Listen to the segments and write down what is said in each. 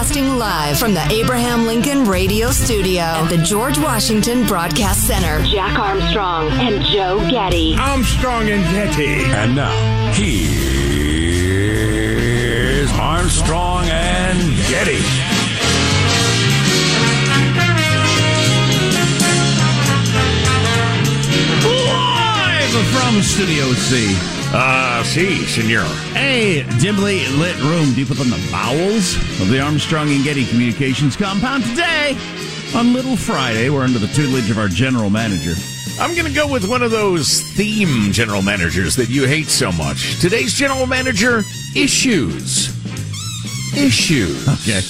Broadcasting live from the Abraham Lincoln Radio Studio at the George Washington Broadcast Center. Jack Armstrong and Joe Getty. Armstrong and Getty. And now, here's Armstrong and Getty. Live from Studio C. Ah, uh, si, senor. A dimly lit room deep within the bowels of the Armstrong and Getty Communications compound today on Little Friday. We're under the tutelage of our general manager. I'm going to go with one of those theme general managers that you hate so much. Today's general manager, issues. Issues. Okay.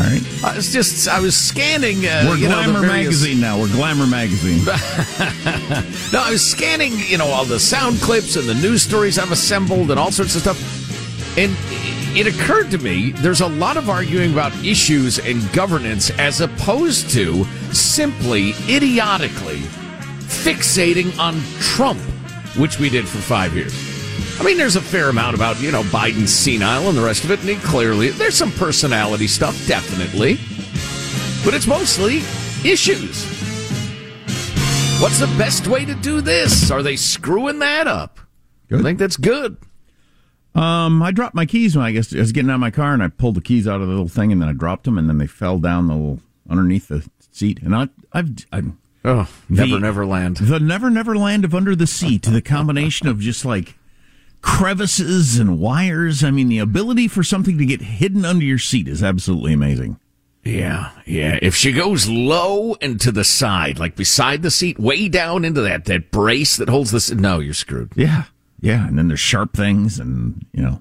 All right. I was just, I was scanning. Uh, We're Glamour know, various... Magazine now. We're Glamour Magazine. no, I was scanning, you know, all the sound clips and the news stories I've assembled and all sorts of stuff. And it occurred to me there's a lot of arguing about issues and governance as opposed to simply idiotically fixating on Trump, which we did for five years. I mean, there's a fair amount about, you know, Biden's senile and the rest of it, and he clearly, there's some personality stuff, definitely. But it's mostly issues. What's the best way to do this? Are they screwing that up? Good. I think that's good. Um, I dropped my keys when I guess I was getting out of my car, and I pulled the keys out of the little thing, and then I dropped them, and then they fell down the little underneath the seat. And I, I've, I've oh, never, the, never land. The never, never land of under the seat. To the combination of just like crevices and wires. I mean, the ability for something to get hidden under your seat is absolutely amazing. Yeah, yeah. If she goes low and to the side, like beside the seat, way down into that that brace that holds this, no, you're screwed. Yeah, yeah. And then there's sharp things, and you know,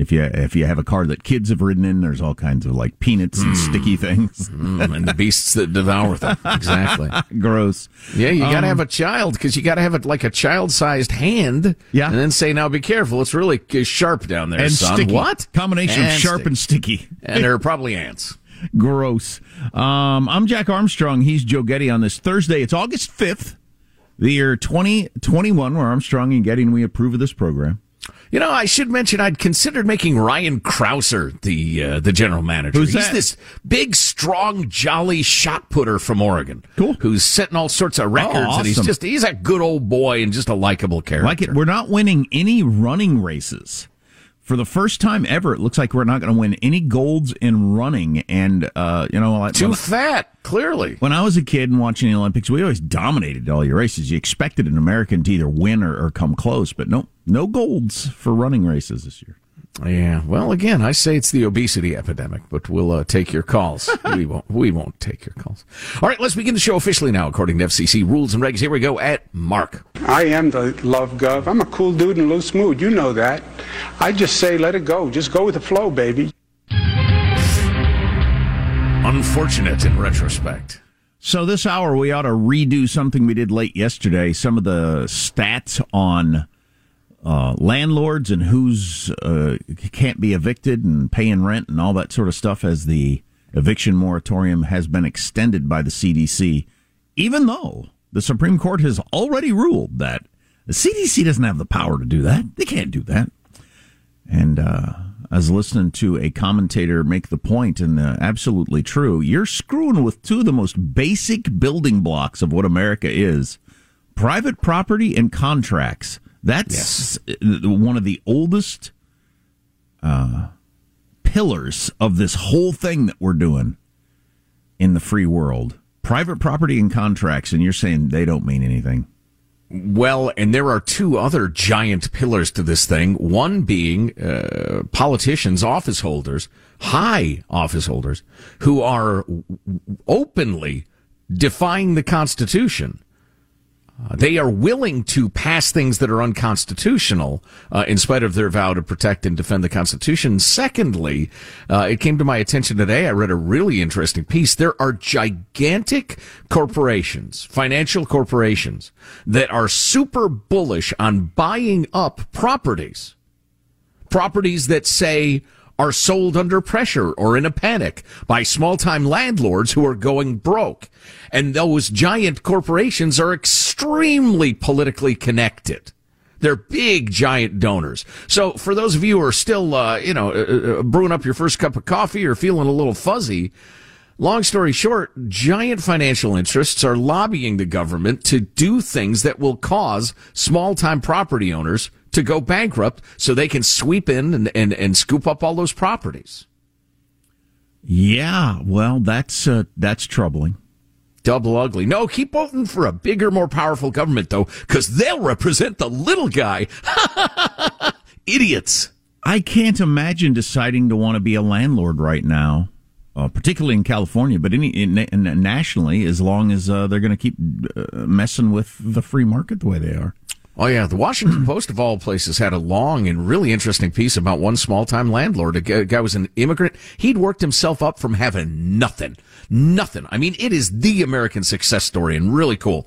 if you if you have a car that kids have ridden in, there's all kinds of like peanuts and mm. sticky things, mm, and the beasts that devour them. Exactly, gross. Yeah, you got to um, have a child because you got to have it like a child-sized hand. Yeah, and then say, "Now be careful, it's really sharp down there, and son." Sticky. What combination and of sharp sticky. and sticky? And there are probably ants. Gross. Um, I'm Jack Armstrong. He's Joe Getty on this Thursday. It's August 5th, the year 2021, where Armstrong and Getty and we approve of this program. You know, I should mention I'd considered making Ryan Crouser the uh, the general manager. Who's He's that? this big, strong, jolly shot putter from Oregon. Cool. Who's setting all sorts of records, oh, awesome. and he's just he's a good old boy and just a likable character. Like it. We're not winning any running races for the first time ever, it looks like we're not going to win any golds in running. And, uh, you know, too when, fat, clearly. When I was a kid and watching the Olympics, we always dominated all your races. You expected an American to either win or, or come close, but no, no golds for running races this year. Yeah, well, again, I say it's the obesity epidemic, but we'll uh, take your calls. we won't. We won't take your calls. All right, let's begin the show officially now, according to FCC rules and regs. Here we go at Mark. I am the love gov. I'm a cool dude in a loose mood. You know that. I just say let it go. Just go with the flow, baby. Unfortunate in retrospect. So this hour we ought to redo something we did late yesterday. Some of the stats on uh, landlords and who's uh, can't be evicted and paying rent and all that sort of stuff as the eviction moratorium has been extended by the CDC, even though the Supreme Court has already ruled that the CDC doesn't have the power to do that. They can't do that. And uh, I was listening to a commentator make the point, and uh, absolutely true. You're screwing with two of the most basic building blocks of what America is private property and contracts. That's yes. one of the oldest uh, pillars of this whole thing that we're doing in the free world. Private property and contracts, and you're saying they don't mean anything. Well, and there are two other giant pillars to this thing. One being uh, politicians, office holders, high office holders, who are openly defying the Constitution uh, they are willing to pass things that are unconstitutional uh, in spite of their vow to protect and defend the Constitution. Secondly, uh, it came to my attention today. I read a really interesting piece. There are gigantic corporations, financial corporations, that are super bullish on buying up properties. Properties that say, are sold under pressure or in a panic by small time landlords who are going broke. And those giant corporations are extremely politically connected. They're big, giant donors. So for those of you who are still, uh, you know, uh, uh, brewing up your first cup of coffee or feeling a little fuzzy, long story short, giant financial interests are lobbying the government to do things that will cause small time property owners to go bankrupt so they can sweep in and, and, and scoop up all those properties. Yeah, well, that's uh, that's troubling. Double ugly. No, keep voting for a bigger, more powerful government, though, because they'll represent the little guy. Idiots. I can't imagine deciding to want to be a landlord right now, uh, particularly in California, but any, in, in, nationally, as long as uh, they're going to keep uh, messing with the free market the way they are. Oh yeah, the Washington Post of all places had a long and really interesting piece about one small-time landlord. A guy was an immigrant. He'd worked himself up from having nothing, nothing. I mean, it is the American success story and really cool.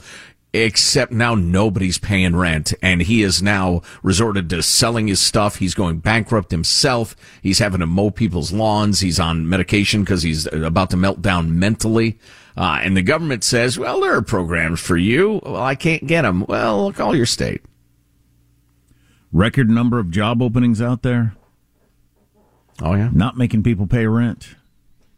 Except now nobody's paying rent and he is now resorted to selling his stuff. He's going bankrupt himself. He's having to mow people's lawns. He's on medication because he's about to melt down mentally. Uh, and the government says, well, there are programs for you. Well, I can't get them. Well, call your state. Record number of job openings out there. Oh, yeah. Not making people pay rent.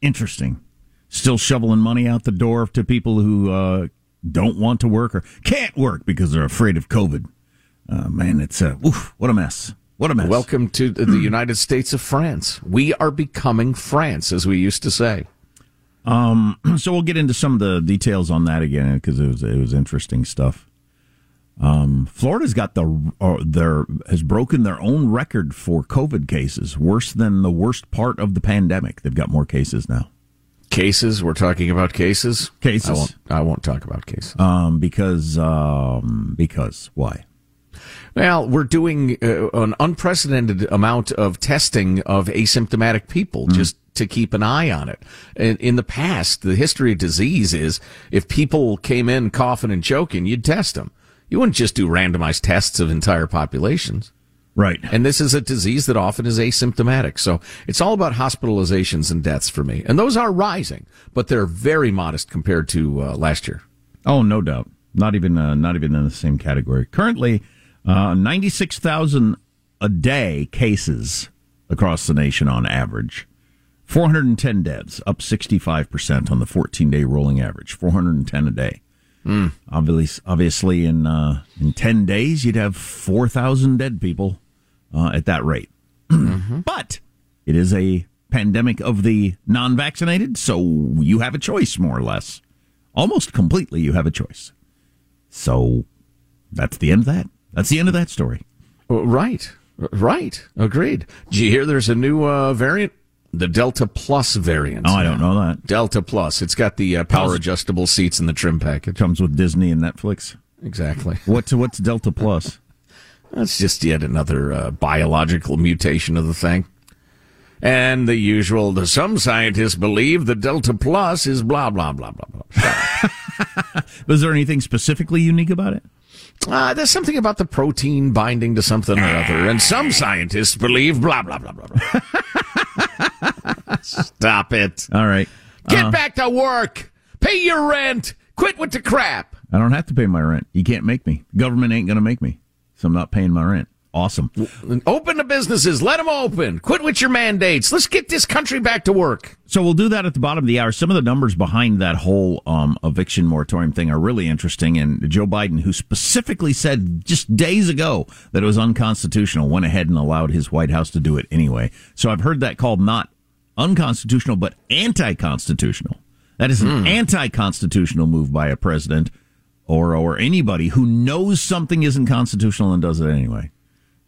Interesting. Still shoveling money out the door to people who uh, don't want to work or can't work because they're afraid of COVID. Uh, man, it's a, oof, what a mess. What a mess. Welcome to the United States of France. We are becoming France, as we used to say. Um, so we'll get into some of the details on that again because it was it was interesting stuff. Um, Florida's got the uh, their has broken their own record for COVID cases, worse than the worst part of the pandemic. They've got more cases now. Cases? We're talking about cases. Cases. I won't. I won't talk about cases. Um, because um, because why? Well, we're doing uh, an unprecedented amount of testing of asymptomatic people. Mm. Just to keep an eye on it. In, in the past, the history of disease is if people came in coughing and choking, you'd test them. You wouldn't just do randomized tests of entire populations. Right. And this is a disease that often is asymptomatic. So it's all about hospitalizations and deaths for me. And those are rising, but they're very modest compared to uh, last year. Oh, no doubt. Not even uh, not even in the same category. Currently, uh, 96,000 a day cases across the nation on average. 410 deaths, up 65% on the 14 day rolling average. 410 a day. Mm. Obviously, obviously, in uh, in 10 days, you'd have 4,000 dead people uh, at that rate. but it is a pandemic of the non vaccinated, so you have a choice, more or less. Almost completely, you have a choice. So that's the end of that. That's the end of that story. Uh, Right. Right. Agreed. Do you hear there's a new uh, variant? The Delta Plus variant. Oh, I don't know that. Delta Plus. It's got the uh, power How's- adjustable seats in the trim package. It comes with Disney and Netflix. Exactly. What's what's Delta Plus? That's just yet another uh, biological mutation of the thing. And the usual, the, some scientists believe the Delta Plus is blah, blah, blah, blah, blah. Was there anything specifically unique about it? Uh, there's something about the protein binding to something or other, and some scientists believe blah, blah, blah, blah, blah. Stop it. All right. Get Uh, back to work. Pay your rent. Quit with the crap. I don't have to pay my rent. You can't make me. Government ain't going to make me. So I'm not paying my rent. Awesome. Open the businesses. Let them open. Quit with your mandates. Let's get this country back to work. So we'll do that at the bottom of the hour. Some of the numbers behind that whole um, eviction moratorium thing are really interesting. And Joe Biden, who specifically said just days ago that it was unconstitutional, went ahead and allowed his White House to do it anyway. So I've heard that called not unconstitutional, but anti-constitutional. That is an hmm. anti-constitutional move by a president or or anybody who knows something isn't constitutional and does it anyway.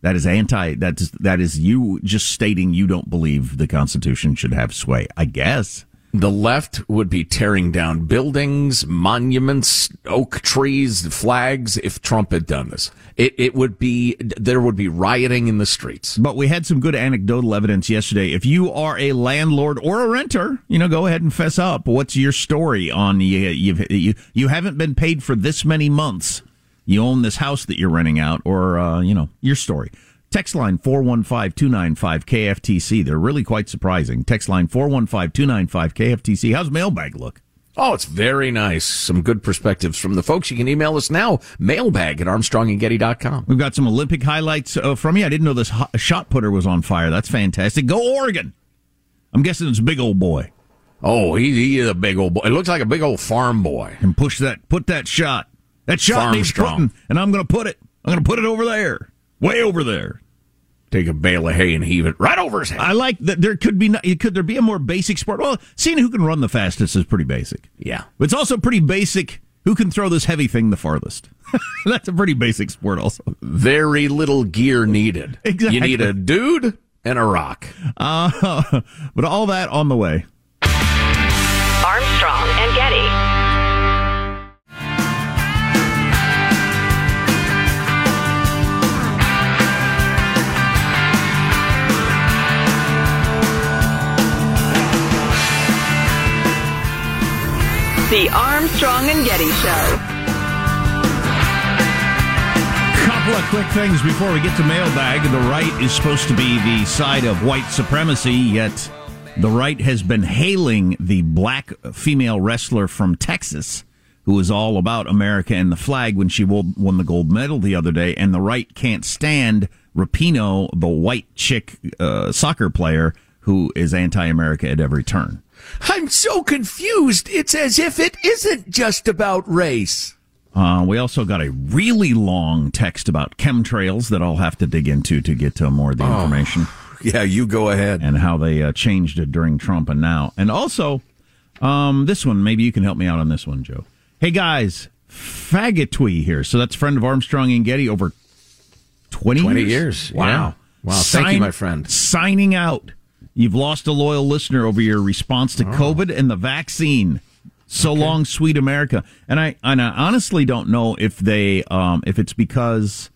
That is anti. That is that is you just stating you don't believe the Constitution should have sway. I guess. The left would be tearing down buildings, monuments, oak trees, flags if Trump had done this. It, it would be, there would be rioting in the streets. But we had some good anecdotal evidence yesterday. If you are a landlord or a renter, you know, go ahead and fess up. What's your story on you? You've, you you haven't been paid for this many months. You own this house that you're renting out, or uh, you know, your story. Text line 415-295-KFTC. They're really quite surprising. Text line 415-295-KFTC. How's mailbag look? Oh, it's very nice. Some good perspectives from the folks. You can email us now, mailbag at armstrongandgetty.com. We've got some Olympic highlights uh, from you. I didn't know this hot shot putter was on fire. That's fantastic. Go Oregon. I'm guessing it's a big old boy. Oh, he, he is a big old boy. It looks like a big old farm boy. And push that, put that shot. That shot Farm needs strong. putting, and I'm going to put it. I'm going to put it over there, way over there. Take a bale of hay and heave it right over his head. I like that. There could be, no- could there be a more basic sport? Well, seeing who can run the fastest is pretty basic. Yeah. But it's also pretty basic. Who can throw this heavy thing the farthest? That's a pretty basic sport, also. Very little gear needed. Exactly. You need a dude and a rock. Uh, but all that on the way. Armstrong and Getty. The Armstrong and Getty Show. couple of quick things before we get to mailbag. The right is supposed to be the side of white supremacy, yet the right has been hailing the black female wrestler from Texas who was all about America and the flag when she won the gold medal the other day. And the right can't stand Rapinoe, the white chick uh, soccer player who is anti-America at every turn. I'm so confused. It's as if it isn't just about race. Uh, we also got a really long text about chemtrails that I'll have to dig into to get to more of the information. Yeah, you go ahead. and how they uh, changed it during Trump and now. And also, um, this one, maybe you can help me out on this one, Joe. Hey guys, Faggotwy here. So that's a friend of Armstrong and Getty over 20, 20 years. Wow. Yeah. Wow. Thank you, my friend. Signing out. You've lost a loyal listener over your response Oh. to COVID and the vaccine. So long, sweet America. And I, and I honestly don't know if they, um, if it's because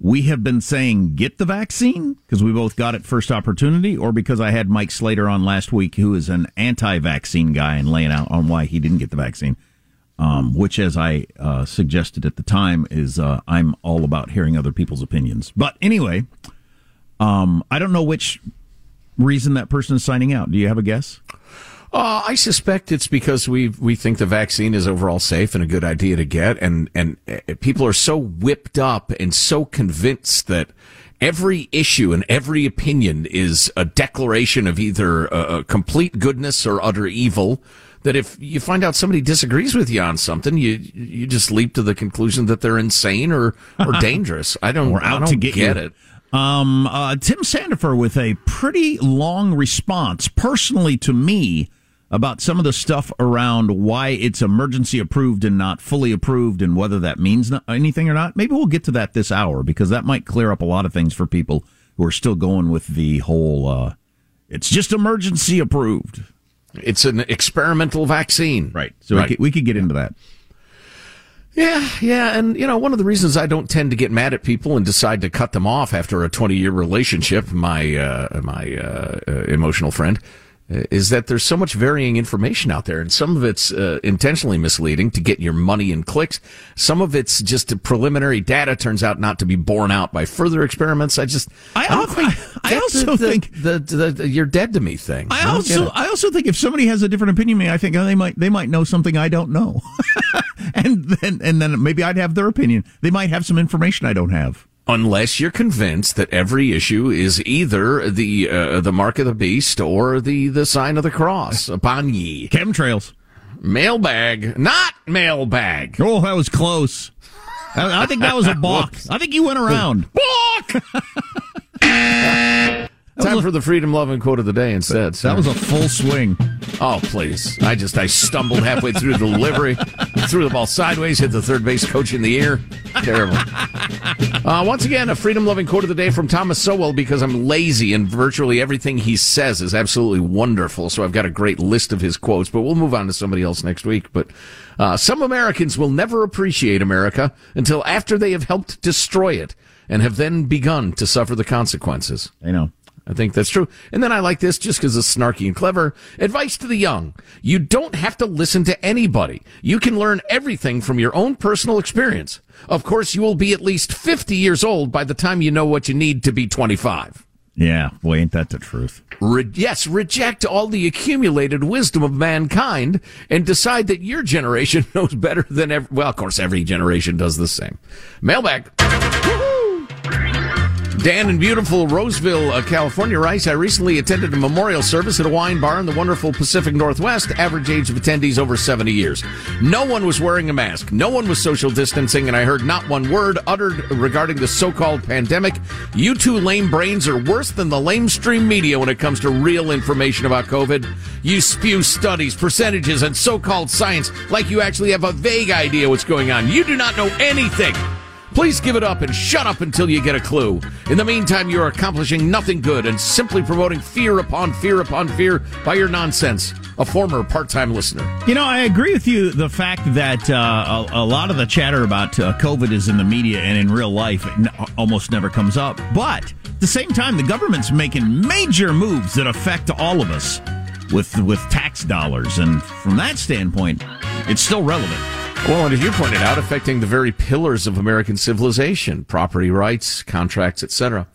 we have been saying get the vaccine because we both got it first opportunity, or because I had Mike Slater on last week, who is an anti-vaccine guy and laying out on why he didn't get the vaccine. Um, which, as I uh, suggested at the time, is uh, I'm all about hearing other people's opinions. But anyway, um, I don't know which reason that person is signing out. Do you have a guess? Uh, I suspect it's because we we think the vaccine is overall safe and a good idea to get, and and uh, people are so whipped up and so convinced that every issue and every opinion is a declaration of either uh, complete goodness or utter evil. That if you find out somebody disagrees with you on something, you you just leap to the conclusion that they're insane or or dangerous. I don't I out don't to get, get it. Um, uh, Tim Sandefur with a pretty long response, personally to me, about some of the stuff around why it's emergency approved and not fully approved, and whether that means anything or not. Maybe we'll get to that this hour because that might clear up a lot of things for people who are still going with the whole. Uh, it's just emergency approved. It's an experimental vaccine. Right. So Right. We, could, we could get into that. Yeah, yeah, and you know, one of the reasons I don't tend to get mad at people and decide to cut them off after a 20-year relationship, my uh, my uh, uh, emotional friend, is that there's so much varying information out there, and some of it's uh, intentionally misleading to get your money and clicks. Some of it's just preliminary data turns out not to be borne out by further experiments. I just I don't al- quite I also the, think- the, the, the you're dead to me thing. I don't also. I also think if somebody has a different opinion me, I think oh, they might they might know something I don't know, and then and then maybe I'd have their opinion. They might have some information I don't have. Unless you're convinced that every issue is either the uh, the mark of the beast or the the sign of the cross upon ye. Chemtrails. Mailbag, not mailbag. Oh, that was close. I, I think that was a balk. I think you went around. Balk. Time for the freedom loving quote of the day instead. That was a full swing. Oh, please. I just, I stumbled halfway through the delivery, threw the ball sideways, hit the third base coach in the ear. Terrible. Uh, once again, a freedom loving quote of the day from Thomas Sowell because I'm lazy and virtually everything he says is absolutely wonderful. So I've got a great list of his quotes, but we'll move on to somebody else next week. But uh, some Americans will never appreciate America until after they have helped destroy it and have then begun to suffer the consequences. I know. I think that's true. And then I like this just because it's snarky and clever. Advice to the young. You don't have to listen to anybody. You can learn everything from your own personal experience. Of course, you will be at least 50 years old by the time you know what you need to be 25. Yeah, boy, ain't that the truth? Re- yes, reject all the accumulated wisdom of mankind and decide that your generation knows better than ever. Well, of course, every generation does the same. Mailbag. Dan in beautiful Roseville, uh, California writes, I recently attended a memorial service at a wine bar in the wonderful Pacific Northwest. Average age of attendees over 70 years. No one was wearing a mask. No one was social distancing, and I heard not one word uttered regarding the so-called pandemic. You two lame brains are worse than the lamestream media when it comes to real information about COVID. You spew studies, percentages, and so-called science like you actually have a vague idea what's going on. You do not know anything. Please give it up and shut up until you get a clue. In the meantime, you're accomplishing nothing good and simply promoting fear upon fear upon fear by your nonsense. A former part time listener. You know, I agree with you. The fact that uh, a, a lot of the chatter about uh, COVID is in the media and in real life n- almost never comes up. But at the same time, the government's making major moves that affect all of us with with tax dollars, and from that standpoint, it's still relevant. Well, and as you pointed out, affecting the very pillars of American civilization, property rights, contracts, etc.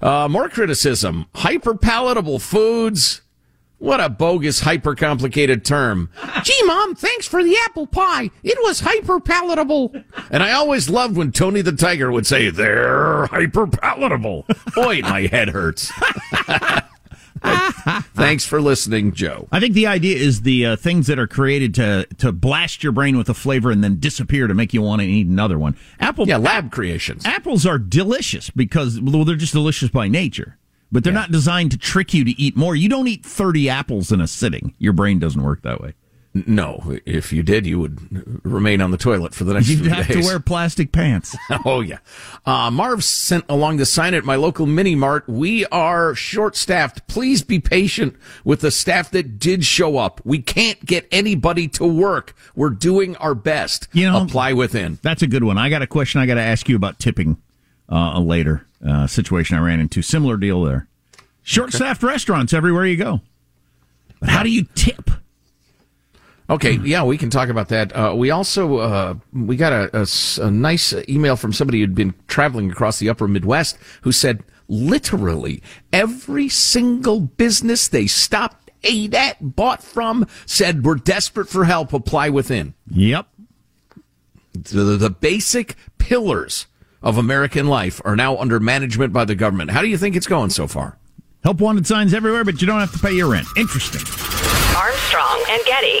Uh, more criticism. Hyper palatable foods. What a bogus, hyper complicated term. Gee, Mom, thanks for the apple pie. It was hyper palatable. And I always loved when Tony the Tiger would say, they're hyper palatable. Boy, my head hurts. thanks for listening, Joe. I think the idea is the uh, things that are created to to blast your brain with a flavor and then disappear to make you want to eat another one. Apple, Yeah, lab creations. apples are delicious because well, they're just delicious by nature. But they're not designed to trick you to eat more. You don't eat 30 apples in a sitting. Your brain doesn't work that way. No, if you did, you would remain on the toilet for the next You'd have to wear plastic pants. Oh yeah. Uh, Marv sent along the sign at my local mini mart. We are short staffed. Please be patient with the staff that did show up. We can't get anybody to work. We're doing our best. You know- apply within. That's a good one. I got a question I got to ask you about tipping uh, later. Uh, situation I ran into. Similar deal there. Short staffed restaurants everywhere you go. But how do you tip? Okay, yeah, we can talk about that. Uh, we also uh, we got a nice email from somebody who'd been traveling across the Upper Midwest who said literally every single business they stopped, ate at, bought from said we're desperate for help. Apply within Yep. the, the basic pillars of American life are now under management by the government. How do you think it's going so far? Help wanted signs everywhere, but you don't have to pay your rent. Interesting. Armstrong and Getty.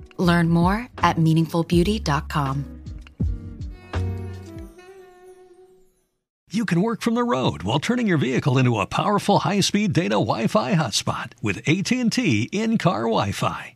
Learn more at meaningfulbeauty.com. You can work from the road while turning your vehicle into a powerful high-speed data Wi-Fi hotspot with AT&T in-car Wi-Fi.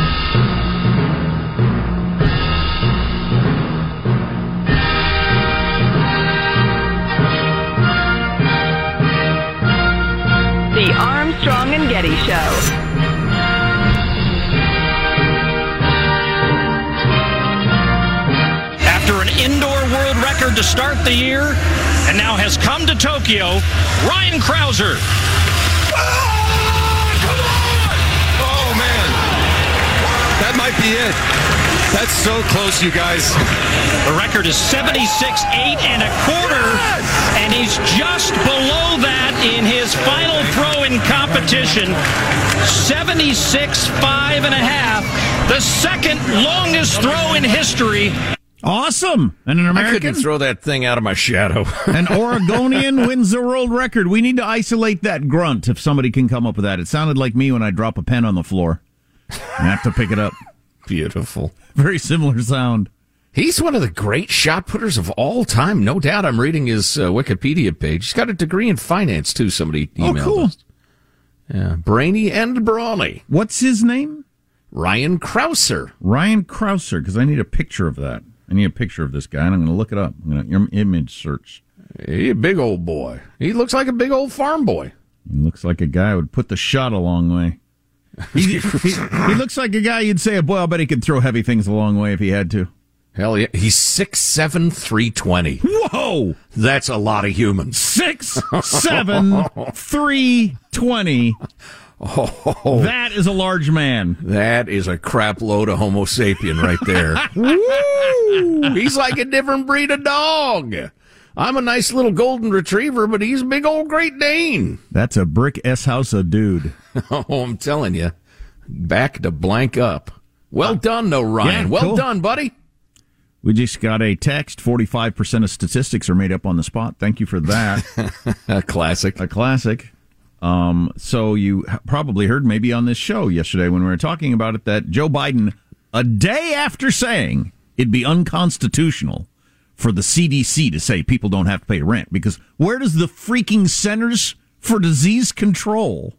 The Armstrong and Getty Show. After an indoor world record to start the year, and now has come to Tokyo, Ryan Crouser. Ah, oh, man. That might be it. That's so close, you guys. The record is 76 8 and a quarter, and he's just below that in his final throw in competition 76 5 and a half, the second longest throw in history. Awesome. And an American. I couldn't throw that thing out of my shadow. An Oregonian wins the world record. We need to isolate that grunt if somebody can come up with that. It sounded like me when I drop a pen on the floor. I have to pick it up. Beautiful. Very similar sound. He's one of the great shot putters of all time. No doubt. I'm reading his uh, Wikipedia page. He's got a degree in finance, too. Somebody Oh, emailed cool. us. Yeah. Brainy and brawny. What's his name? Ryan Crouser. Ryan Crouser, because I need a picture of that. I need a picture of this guy, and I'm going to look it up. I'm going to image search. He a big old boy. He looks like a big old farm boy. He looks like a guy who would put the shot a long way. He, he, he looks like a guy you'd say, a boy, I bet he could throw heavy things a long way if he had to. Hell yeah. He's 6'7", 320. Whoa! That's a lot of humans. Six, seven, three, twenty. Oh, That is a large man. that is a crap load of Homo sapien right there. Woo! He's like a different breed of dog. I'm a nice little golden retriever, but he's a big old Great Dane. That's a brick S house of dude. Oh, I'm telling you, back to blank up. Well done, though, Ryan. yeah, well cool. done, buddy. We just got a text. Forty-five percent of statistics are made up on the spot. Thank you for that. A classic. a classic. Um, so you probably heard maybe on this show yesterday when we were talking about it that Joe Biden, a day after saying it'd be unconstitutional for the CDC to say people don't have to pay rent, because where does the freaking Centers for Disease Control,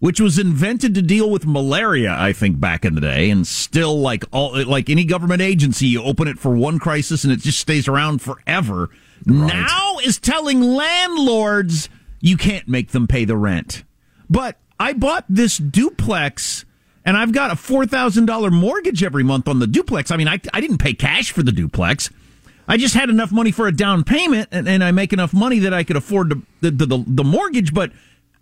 which was invented to deal with malaria, I think back in the day, and still like all like any government agency, you open it for one crisis and it just stays around forever. Now is telling landlords you can't make them pay the rent. But I bought this duplex and I've got a $4,000 mortgage every month on the duplex. I mean, I, I didn't pay cash for the duplex. I just had enough money for a down payment and, and I make enough money that I could afford to, the, the, the, the mortgage. But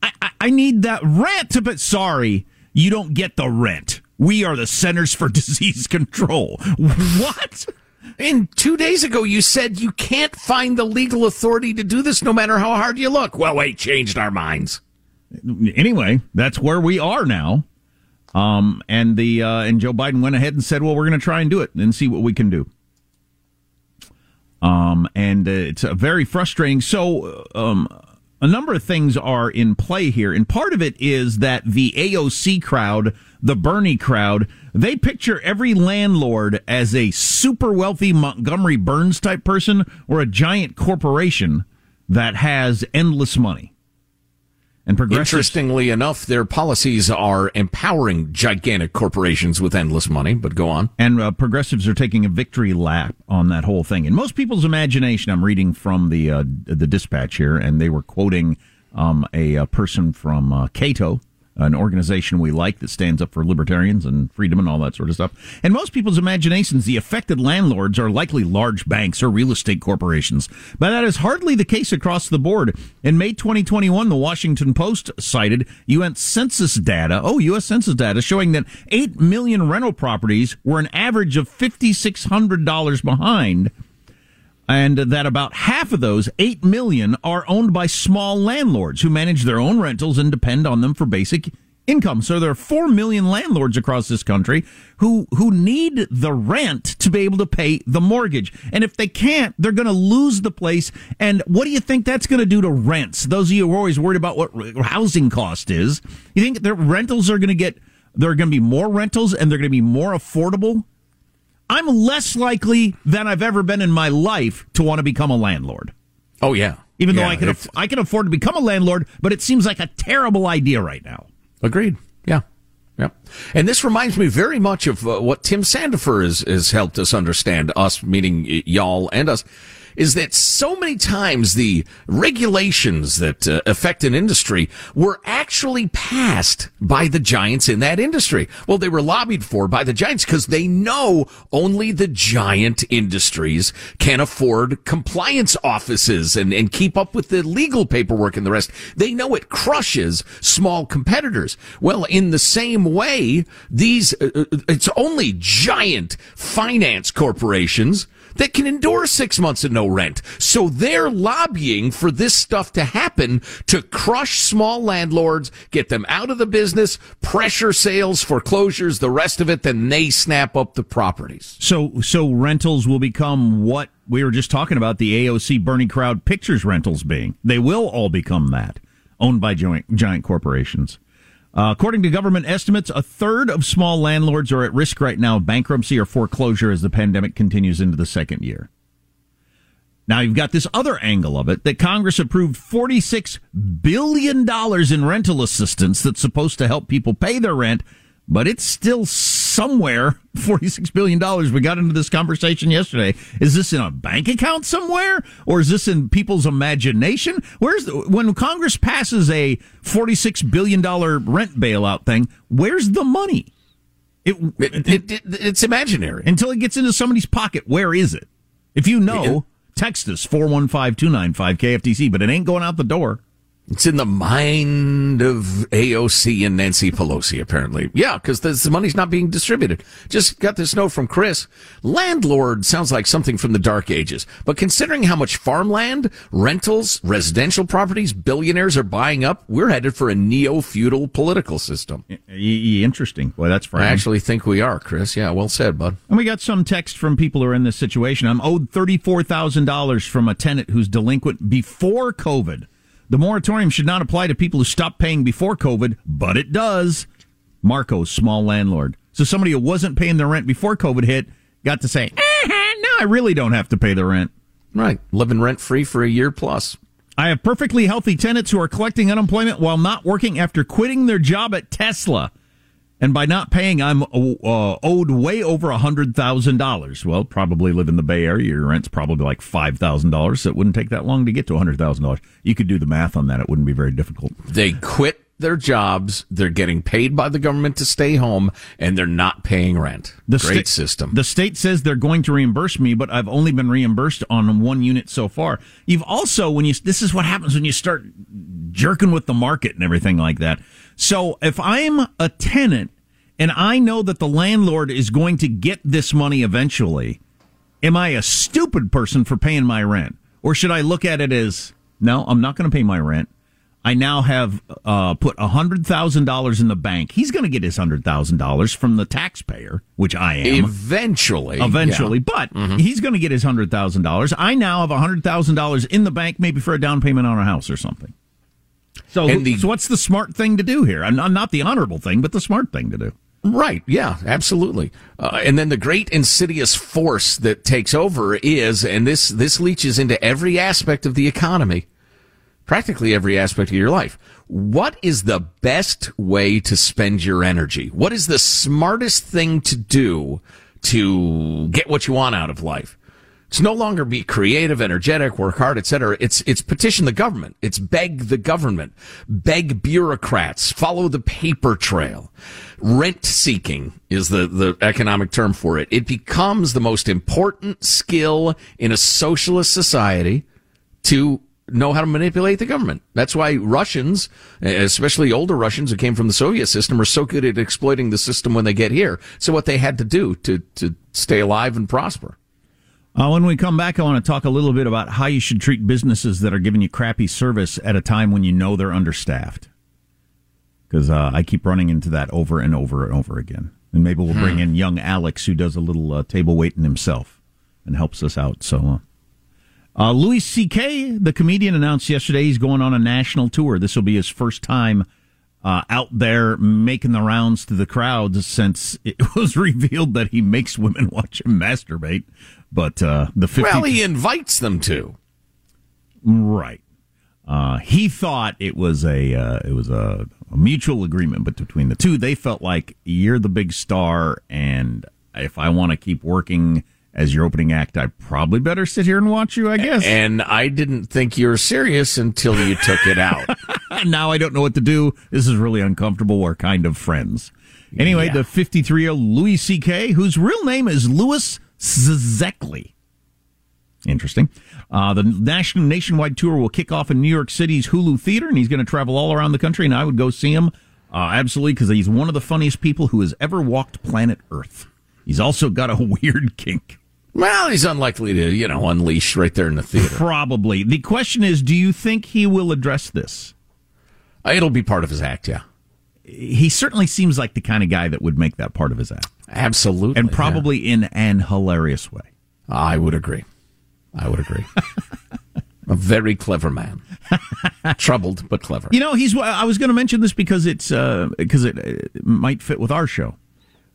I, I, I need that rent, but sorry, you don't get the rent. We are the Centers for Disease Control. What? And two days ago, you said you can't find the legal authority to do this no matter how hard you look. Well, we changed our minds. Anyway, that's where we are now. Um, and the uh, and Joe Biden went ahead and said, "Well, we're going to try and do it and see what we can do." Um, and uh, it's very frustrating. So, um, a number of things are in play here, and part of it is that the AOC crowd, the Bernie crowd, they picture every landlord as a super wealthy Montgomery Burns type person or a giant corporation that has endless money. And Interestingly enough, their policies are empowering gigantic corporations with endless money. But go on. And uh, progressives are taking a victory lap on that whole thing. In most people's imagination, I'm reading from the uh, the dispatch here, and they were quoting um, a, a, person from uh, Cato, an organization we like that stands up for libertarians and freedom and all that sort of stuff. And most people's imaginations, the affected landlords are likely large banks or real estate corporations. But that is hardly the case across the board. In May 2021, the Washington Post cited U.S. Census data, oh, U.S. Census data showing that 8 million rental properties were an average of $5,600 behind and that about half of those, 8 million, are owned by small landlords who manage their own rentals and depend on them for basic income. So there are 4 million landlords across this country who, who need the rent to be able to pay the mortgage. And if they can't, they're going to lose the place. And what do you think that's going to do to rents? Those of you who are always worried about what housing cost is, you think the rentals are going to get, there are going to be more rentals and they're going to be more affordable? I'm less likely than I've ever been in my life to want to become a landlord. Oh yeah. Even yeah, though I can I can afford to become a landlord, but it seems like a terrible idea right now. Agreed. Yeah. Yeah. And this reminds me very much of uh, what Tim Sandefur has, has helped us understand, us meaning y'all and us is that so many times the regulations that uh, affect an industry were actually passed by the giants in that industry. Well, they were lobbied for by the giants because they know only the giant industries can afford compliance offices and, and keep up with the legal paperwork and the rest. They know it crushes small competitors. Well, in the same way, these, uh, uh it's only giant finance corporations that can endure six months of no rent. So they're lobbying for this stuff to happen to crush small landlords, get them out of the business, pressure sales, foreclosures, the rest of it, then they snap up the properties. So, so rentals will become what we were just talking about the AOC Bernie crowd pictures rentals being. They will all become that, owned by giant, giant corporations. Uh, according to government estimates, a third of small landlords are at risk right now of bankruptcy or foreclosure as the pandemic continues into the second year. Now you've got this other angle of it that Congress approved $46 billion in rental assistance that's supposed to help people pay their rent but it's still somewhere $46 billion. We got into this conversation yesterday. Is this in a bank account somewhere or is this in people's imagination? Where's the, when Congress passes a $46 billion rent bailout thing, where's the money? It, it, it, it, it's imaginary. Until it gets into somebody's pocket, where is it? If you know, text us 415 295 KFTC, but it ain't going out the door. It's in the mind of AOC and Nancy Pelosi, apparently. Yeah, because the money's not being distributed. Just got this note from Chris. Landlord sounds like something from the dark ages. But considering how much farmland, rentals, residential properties billionaires are buying up, we're headed for a neo-feudal political system. Interesting. Well, that's frightening. I actually think we are, Chris. Yeah, well said, bud. And we got some text from people who are in this situation. I'm owed $34,000 from a tenant who's delinquent before COVID. The moratorium should not apply to people who stopped paying before COVID, but it does. Marco's small landlord. So somebody who wasn't paying their rent before COVID hit got to say, eh, no, I really don't have to pay the rent. Right. Living rent free for a year plus. I have perfectly healthy tenants who are collecting unemployment while not working after quitting their job at Tesla. And by not paying, I'm uh, owed way over a hundred thousand dollars. Well, probably live in the Bay Area. Your rent's probably like five thousand dollars. So it wouldn't take that long to get to a hundred thousand dollars. You could do the math on that. It wouldn't be very difficult. They quit their jobs, they're getting paid by the government to stay home, and they're not paying rent. The Great sta- system. The state says they're going to reimburse me, but I've only been reimbursed on one unit so far. You've also, when you, this is what happens when you start jerking with the market and everything like that. So if I'm a tenant and I know that the landlord is going to get this money eventually, am I a stupid person for paying my rent? Or should I look at it as, no, I'm not going to pay my rent. I now have uh, put $100,000 in the bank. He's going to get his $100,000 from the taxpayer, which I am. Eventually. Eventually. yeah. Mm-hmm. But he's going to get his $100,000. I now have $100,000 in the bank, maybe for a down payment on a house or something. So, the- so what's the smart thing to do here? I'm not, not the honorable thing, but the smart thing to do. Right. Yeah, absolutely. Uh, and then the great insidious force that takes over is, and this, this leaches into every aspect of the economy, practically every aspect of your life. What is the best way to spend your energy? What is the smartest thing to do to get what you want out of life? It's no longer be creative, energetic, work hard, etc. It's it's petition the government. It's beg the government, beg bureaucrats, follow the paper trail. Rent seeking is the the economic term for it. It becomes the most important skill in a socialist society to know how to manipulate the government. That's why Russians, especially older Russians who came from the Soviet system, are so good at exploiting the system when they get here. So what they had to do to to stay alive and prosper. Uh, when we come back, I want to talk a little bit about how you should treat businesses that are giving you crappy service at a time when you know they're understaffed. Because uh, I keep running into that over and over and over again. And maybe we'll bring in young Alex, who does a little uh, table waiting himself and helps us out. So, uh, uh, Louis C.K., the comedian, announced yesterday he's going on a national tour. This will be his first time uh, out there making the rounds to the crowds since it was revealed that he makes women watch him masturbate. But uh, the 50- Well, he invites them to. Right. Uh, he thought it was a uh, it was a, a mutual agreement, but between the two, they felt like you're the big star, and if I want to keep working as your opening act, I probably better sit here and watch you. I guess. And I didn't think you were serious until you took it out. now I don't know what to do. This is really uncomfortable. We're kind of friends. Anyway, Yeah. the 53 year old Louis C.K., whose real name is Louis Szekely. Interesting. Uh, the national nationwide tour will kick off in New York City's Hulu Theater, and he's going to travel all around the country. And I would go see him uh, absolutely because he's one of the funniest people who has ever walked planet Earth. He's also got a weird kink. Well, he's unlikely to, you know, unleash right there in the theater. Probably. The question is, do you think he will address this? Uh, It'll be part of his act, yeah. He certainly seems like the kind of guy that would make that part of his act. Absolutely. And probably in an hilarious way. I would agree. I would agree. a very clever man. Troubled, but clever. You know, he's. I was going to mention this because it's uh, because it, it might fit with our show.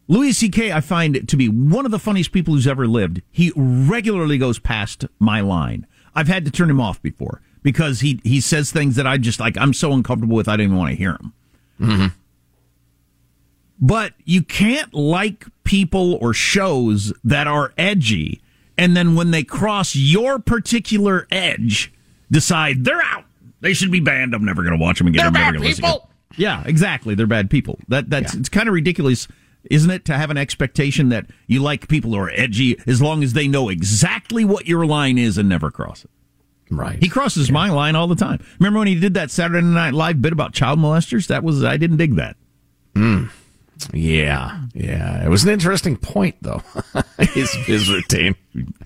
Louis C.K. I find to be one of the funniest people who's ever lived. He regularly goes past my line. I've had to turn him off before because he he says things that I just like. I'm so uncomfortable with. I don't even want to hear him. Mm-hmm. But you can't like people or shows that are edgy, and then when they cross your particular edge, decide they're out. They should be banned. I'm never going to watch them again. They're I'm bad people. Yeah, exactly. They're bad people. That that's it's kind of ridiculous, isn't it, to have an expectation that you like people who are edgy as long as they know exactly what your line is and never cross it. Right. He crosses my line all the time. Remember when he did that Saturday Night Live bit about child molesters? That was I didn't dig that. Mm. Yeah, yeah. It was an interesting point, though. his his routine.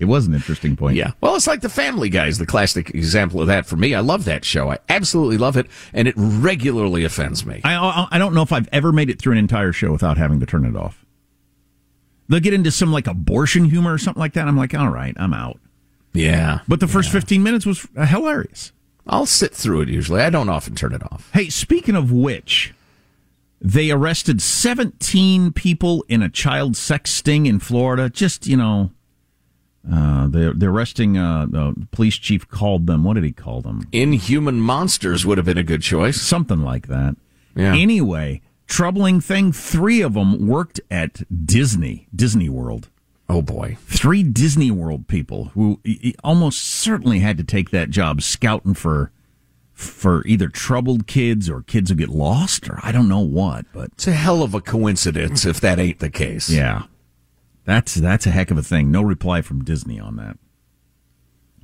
It was an interesting point. Yeah. Well, it's like the Family Guy is the classic example of that for me. I love that show. I absolutely love it, and it regularly offends me. I, I I don't know if I've ever made it through an entire show without having to turn it off. They'll get into some like abortion humor or something like that. I'm like, all right, I'm out. Yeah. But the first 15 minutes was hilarious. I'll sit through it usually. I don't often turn it off. Hey, speaking of which, they arrested 17 people in a child sex sting in Florida. Just, you know, uh, they're, they're arresting, uh, the police chief called them, what did he call them? Inhuman monsters would have been a good choice. Something like that. Yeah. Anyway, troubling thing, three of them worked at Disney, Disney World. Oh boy. Three Disney World people who almost certainly had to take that job scouting for for either troubled kids or kids who get lost or I don't know what, but it's a hell of a coincidence if that ain't the case. Yeah. That's that's a heck of a thing. No reply from Disney on that.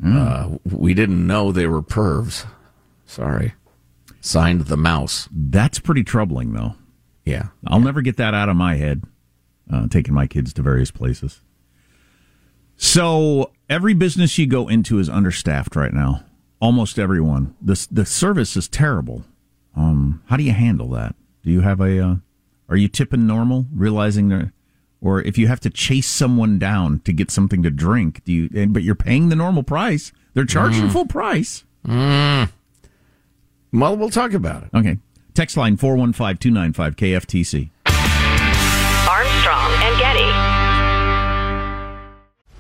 Uh, we didn't know they were pervs. Sorry. Signed the mouse. That's pretty troubling, though. Yeah. I'll never get that out of my head, uh, taking my kids to various places. So, every business you go into is understaffed right now. Almost everyone. The, the service is terrible. Um, how do you handle that? Do you have a, uh, are you tipping normal, realizing that, or if you have to chase someone down to get something to drink, do you, and, but you're paying the normal price, they're charging Mm. full price. Mm. Well, we'll talk about it. Okay. Text line 415 295 KFTC. Armstrong and Getty.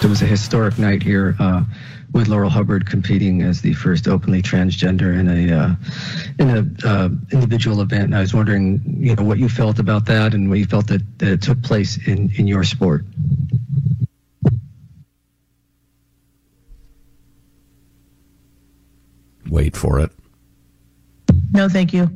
It was a historic night here uh, with Laurel Hubbard competing as the first openly transgender in a uh, in a uh, individual event. And I was wondering, you know, what you felt about that and what you felt that, that it took place in in your sport. Wait for it. No, thank you.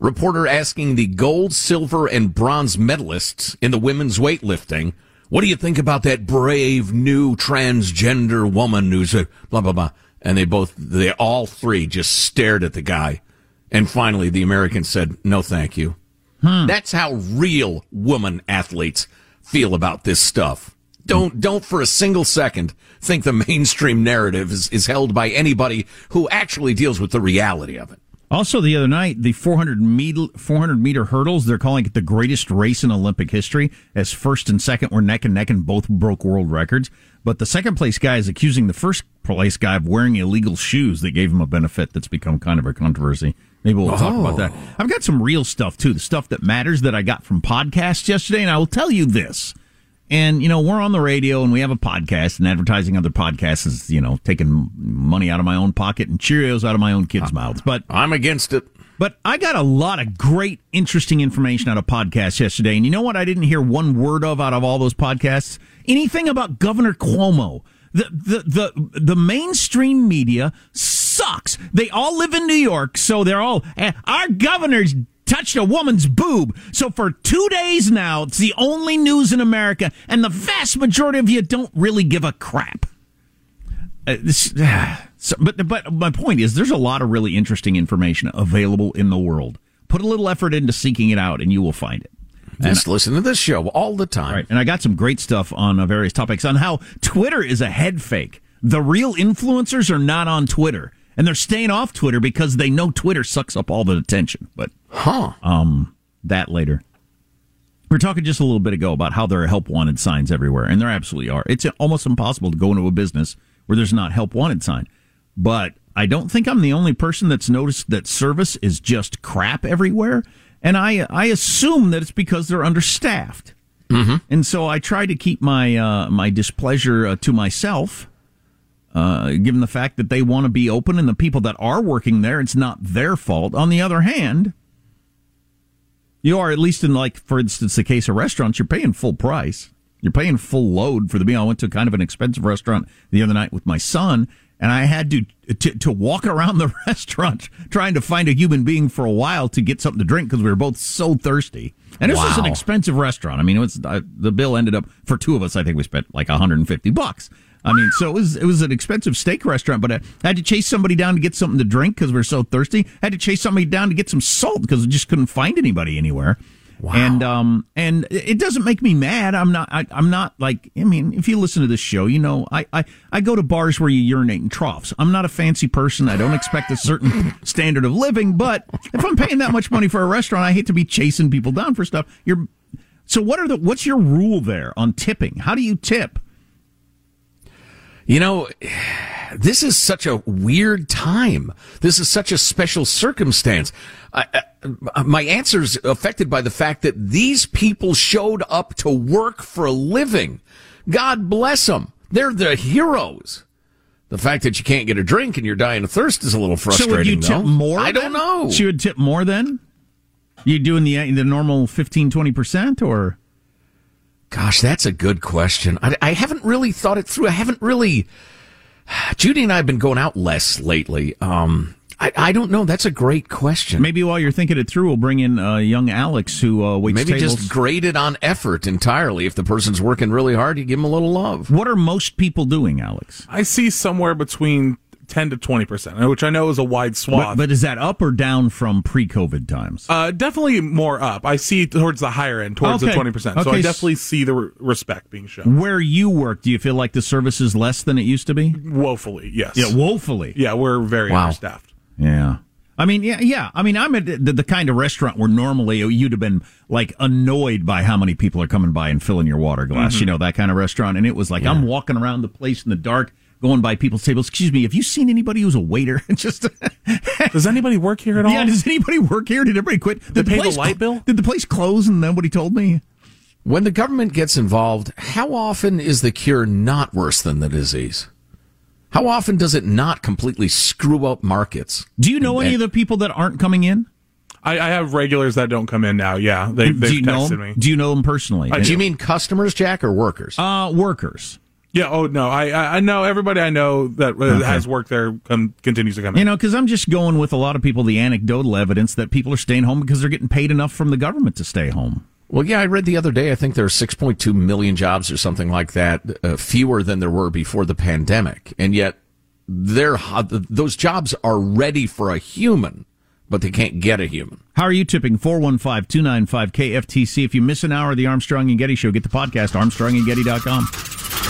Reporter asking the gold, silver, and bronze medalists in the women's weightlifting, what do you think about that brave new transgender woman who's blah, blah, blah. And they both, they all three just stared at the guy. And finally, the American said, no, thank you. Hmm. That's how real woman athletes feel about this stuff. Don't, don't for a single second think the mainstream narrative is, is held by anybody who actually deals with the reality of it. Also, the other night, the 400 meter, 400 meter hurdles, they're calling it the greatest race in Olympic history, as first and second were neck and neck and both broke world records. But the second place guy is accusing the first place guy of wearing illegal shoes that gave him a benefit that's become kind of a controversy. Maybe we'll talk about that. Oh. I've got some real stuff too, the stuff that matters that I got from podcasts yesterday, and I will tell you this. And, you know, we're on the radio and we have a podcast and advertising other podcasts is, you know, taking money out of my own pocket and Cheerios out of my own kids' mouths. But I'm against it. But I got a lot of great, interesting information out of podcasts yesterday. And you know what? I didn't hear one word of out of all those podcasts? Anything about Governor Cuomo. The, the, the, the mainstream media sucks. They all live in New York, so they're all, eh, our governor's touched a woman's boob. So for two days now, it's the only news in America, and the vast majority of you don't really give a crap. Uh, this, so, but but my point is, there's a lot of really interesting information available in the world. Put a little effort into seeking it out, and you will find it. Just listen to this show all the time. Right. And I got some great stuff on uh, various topics on how Twitter is a head fake. The real influencers are not on Twitter, and they're staying off Twitter because they know Twitter sucks up all the attention. But huh, um, that later. We are talking just a little bit ago about how there are help wanted signs everywhere, and there absolutely are. It's almost impossible to go into a business where there's not help wanted sign. But I don't think I'm the only person that's noticed that service is just crap everywhere and I I assume that it's because they're understaffed. Mm-hmm. And so I try to keep my uh, my displeasure uh, to myself, uh, given the fact that they want to be open and the people that are working there, it's not their fault. On the other hand, you are at least in like, for instance, the case of restaurants, you're paying full price. You're paying full load for the meal. I went to kind of an expensive restaurant the other night with my son, and I had to, to to walk around the restaurant trying to find a human being for a while to get something to drink because we were both so thirsty. And this wow. was an expensive restaurant. I mean, it was uh, the bill ended up for two of us. I think we spent like 150 bucks. I mean, so it was it was an expensive steak restaurant, but I had to chase somebody down to get something to drink because we are so thirsty. I had to chase somebody down to get some salt because we just couldn't find anybody anywhere. Wow. And um and it doesn't make me mad. I'm not I, am not like I mean, if you listen to this show, you know I, I I go to bars where you urinate in troughs. I'm not a fancy person. I don't expect a certain standard of living, but if I'm paying that much money for a restaurant, I hate to be chasing people down for stuff. You're so what are the what's your rule there on tipping? How do you tip? You know, this is such a weird time. This is such a special circumstance. I, I, my answer is affected by the fact that these people showed up to work for a living. God bless them. They're the heroes. The fact that you can't get a drink and you're dying of thirst is a little frustrating. So would you tip though. more? I don't know. So you would tip more then? You doing the the normal 15 20 percent or? Gosh, that's a good question. I, I haven't really thought it through. I haven't really. Judy and I have been going out less lately. Um, I, I don't know. That's a great question. Maybe while you're thinking it through, we'll bring in uh, young Alex who uh, waits Maybe tables. just graded on effort entirely. If the person's working really hard, you give them a little love. What are most people doing, Alex? I see somewhere between 10 to 20%, which I know is a wide swath. But, but is that up or down from pre COVID times? Uh, definitely more up. I see towards the higher end, towards okay. the 20%. Okay. So I definitely see the re- respect being shown. Where you work, do you feel like the service is less than it used to be? Woefully, yes. Yeah, woefully. Yeah, we're very wow. understaffed. Yeah. I mean, yeah, yeah. I mean, I'm at the, the, kind of restaurant where normally you'd have been like annoyed by how many people are coming by and filling your water glass. Mm-hmm. You know that kind of restaurant, and it was like yeah. I'm walking around the place in the dark, going by people's tables. Excuse me, have you seen anybody who's a waiter? Just does anybody work here at all? Yeah, does anybody work here? Did everybody quit? Did, did the pay the light bill? Did the place close? And nobody told me. When the government gets involved, how often is the cure not worse than the disease? How often does it not completely screw up markets? Do you know and, any of the people that aren't coming in? I, I, have regulars that don't come in now. Yeah, they, they've do you know texted them? me. Do you know them personally? Uh, do you mean customers, Jack, or workers? Uh, workers. Yeah. Oh no. I I know everybody I know that okay. has worked there come, continues to come. In. You know, because I'm just going with a lot of people the anecdotal evidence that people are staying home because they're getting paid enough from the government to stay home. Well, yeah, I read the other day. I think there are 6.2 million jobs or something like that, uh, fewer than there were before the pandemic, and yet they're those jobs are ready for a human but they can't get a human. How are you tipping? 415 295 KFTC. If you miss an hour of the Armstrong and Getty show, get the podcast, armstrongandgetty.com.